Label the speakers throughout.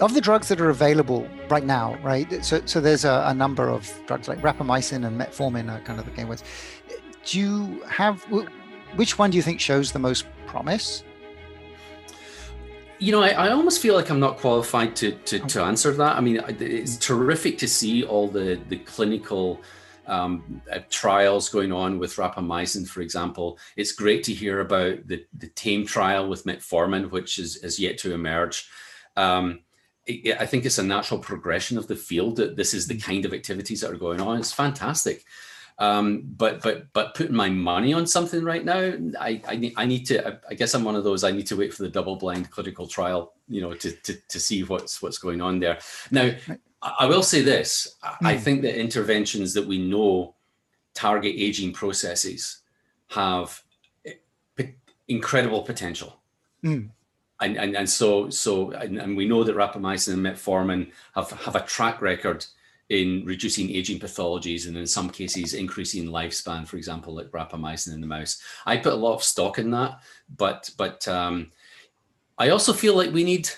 Speaker 1: of the drugs that are available right now, right? So, so there's a, a number of drugs like rapamycin and metformin are kind of the game ones. Do you have which one do you think shows the most promise?
Speaker 2: You know, I, I almost feel like I'm not qualified to, to, to answer that. I mean, it's terrific to see all the, the clinical um, uh, trials going on with rapamycin, for example. It's great to hear about the, the TAME trial with metformin, which is, is yet to emerge. Um, I think it's a natural progression of the field that this is the mm. kind of activities that are going on. It's fantastic. Um, but but but putting my money on something right now, I I need, I need to. I guess I'm one of those. I need to wait for the double-blind clinical trial, you know, to to to see what's what's going on there. Now, I will say this: mm. I think that interventions that we know target aging processes have incredible potential. Mm. And, and, and so so and, and we know that rapamycin and metformin have, have a track record in reducing aging pathologies and in some cases increasing lifespan, for example, like rapamycin in the mouse. I put a lot of stock in that, but but um, I also feel like we need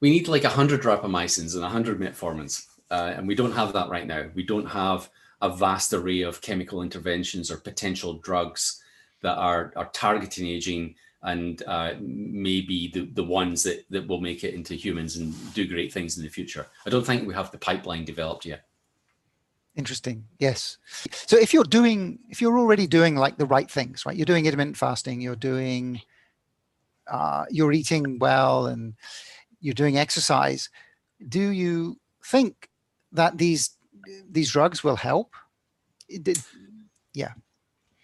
Speaker 2: we need like 100 rapamycins and 100 metformins, uh, and we don't have that right now. We don't have a vast array of chemical interventions or potential drugs that are, are targeting aging and uh, maybe the, the ones that, that will make it into humans and do great things in the future. I don't think we have the pipeline developed yet.
Speaker 1: Interesting. Yes. So if you're doing, if you're already doing like the right things, right? You're doing intermittent fasting, you're doing, uh, you're eating well and you're doing exercise. Do you think that these, these drugs will help? Did, yeah.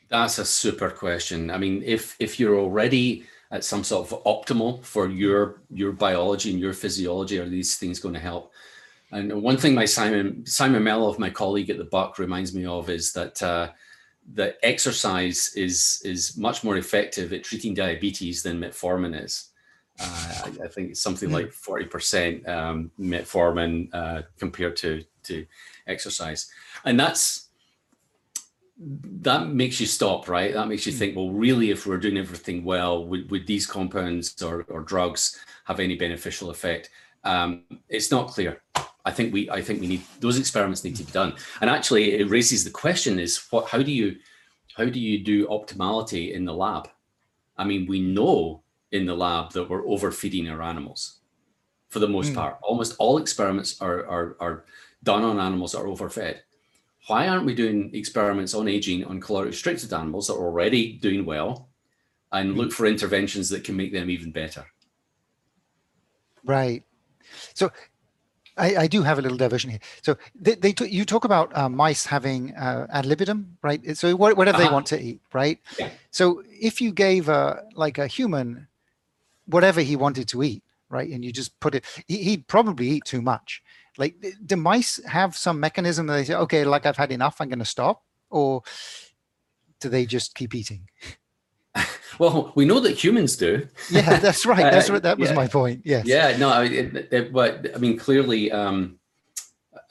Speaker 2: That's a super question. I mean, if if you're already at some sort of optimal for your your biology and your physiology, are these things going to help? And one thing my Simon Simon Melov, my colleague at the Buck, reminds me of is that uh, that exercise is is much more effective at treating diabetes than metformin is. Uh, I, I, think it's something like forty percent um, metformin uh, compared to to exercise, and that's that makes you stop, right? That makes you hmm. think, well, really, if we're doing everything well, would, would these compounds or, or drugs have any beneficial effect? Um, it's not clear. I think we, I think we need those experiments need to be done. And actually, it raises the question: is what? How do you, how do you do optimality in the lab? I mean, we know in the lab that we're overfeeding our animals, for the most mm. part. Almost all experiments are, are are done on animals that are overfed why aren't we doing experiments on aging on caloric restricted animals that are already doing well and look for interventions that can make them even better?
Speaker 1: Right. So I, I do have a little diversion here. So they, they you talk about uh, mice having uh, ad libitum, right? So whatever uh-huh. they want to eat, right?
Speaker 2: Yeah.
Speaker 1: So if you gave a like a human whatever he wanted to eat, right, and you just put it, he, he'd probably eat too much. Like, do mice have some mechanism that they say, okay, like I've had enough, I'm going to stop, or do they just keep eating?
Speaker 2: Well, we know that humans do.
Speaker 1: Yeah, that's right. That's what that was yeah. my point. Yes.
Speaker 2: Yeah. No. It, it, but I mean, clearly, um,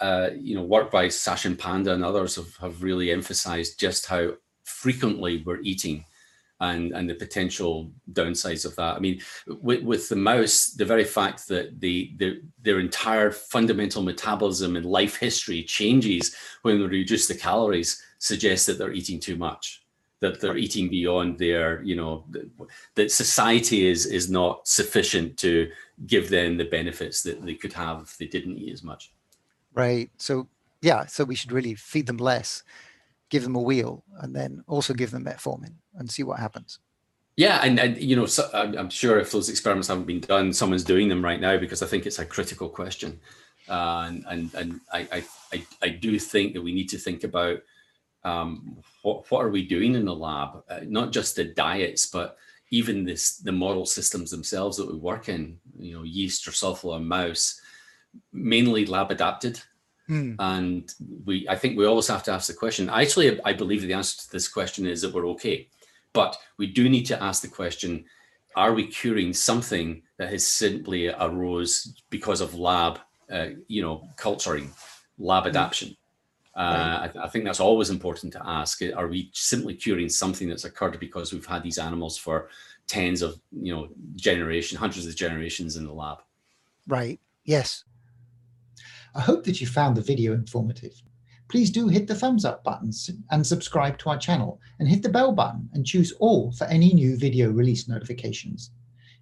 Speaker 2: uh, you know, work by Sachin Panda and others have, have really emphasized just how frequently we're eating and and the potential downsides of that. I mean, with, with the mouse, the very fact that the, the their entire fundamental metabolism and life history changes when we reduce the calories suggests that they're eating too much, that they're eating beyond their, you know, that satiety is is not sufficient to give them the benefits that they could have if they didn't eat as much.
Speaker 1: Right. So yeah, so we should really feed them less give them a wheel, and then also give them metformin and see what happens.
Speaker 2: Yeah, and, and you know, so, I'm sure if those experiments haven't been done, someone's doing them right now because I think it's a critical question, uh, and and and I, I I do think that we need to think about um, what what are we doing in the lab, uh, not just the diets, but even this the model systems themselves that we work in. You know, yeast, Drosophila, mouse, mainly lab adapted. Hmm. And we, I think we always have to ask the question. Actually, I believe the answer to this question is that we're okay. But we do need to ask the question are we curing something that has simply arose because of lab, uh, you know, culturing, lab hmm. adaptation? Uh, I, th- I, think that's always important to ask. Are we simply curing something that's occurred because we've had these animals for tens of, you know, generation, hundreds of generations in the lab?
Speaker 3: Right. Yes.
Speaker 1: I hope that you found the video informative. Please do hit the thumbs up buttons and subscribe to our channel and hit the bell button and choose all for any new video release notifications.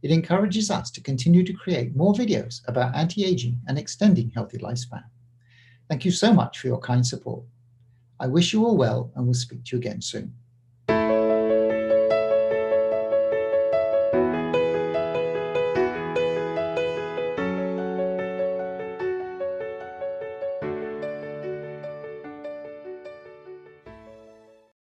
Speaker 1: It encourages us to continue to create more videos about anti-aging and extending healthy lifespan. Thank you so much for your kind support. I wish you all well and will speak to you again soon.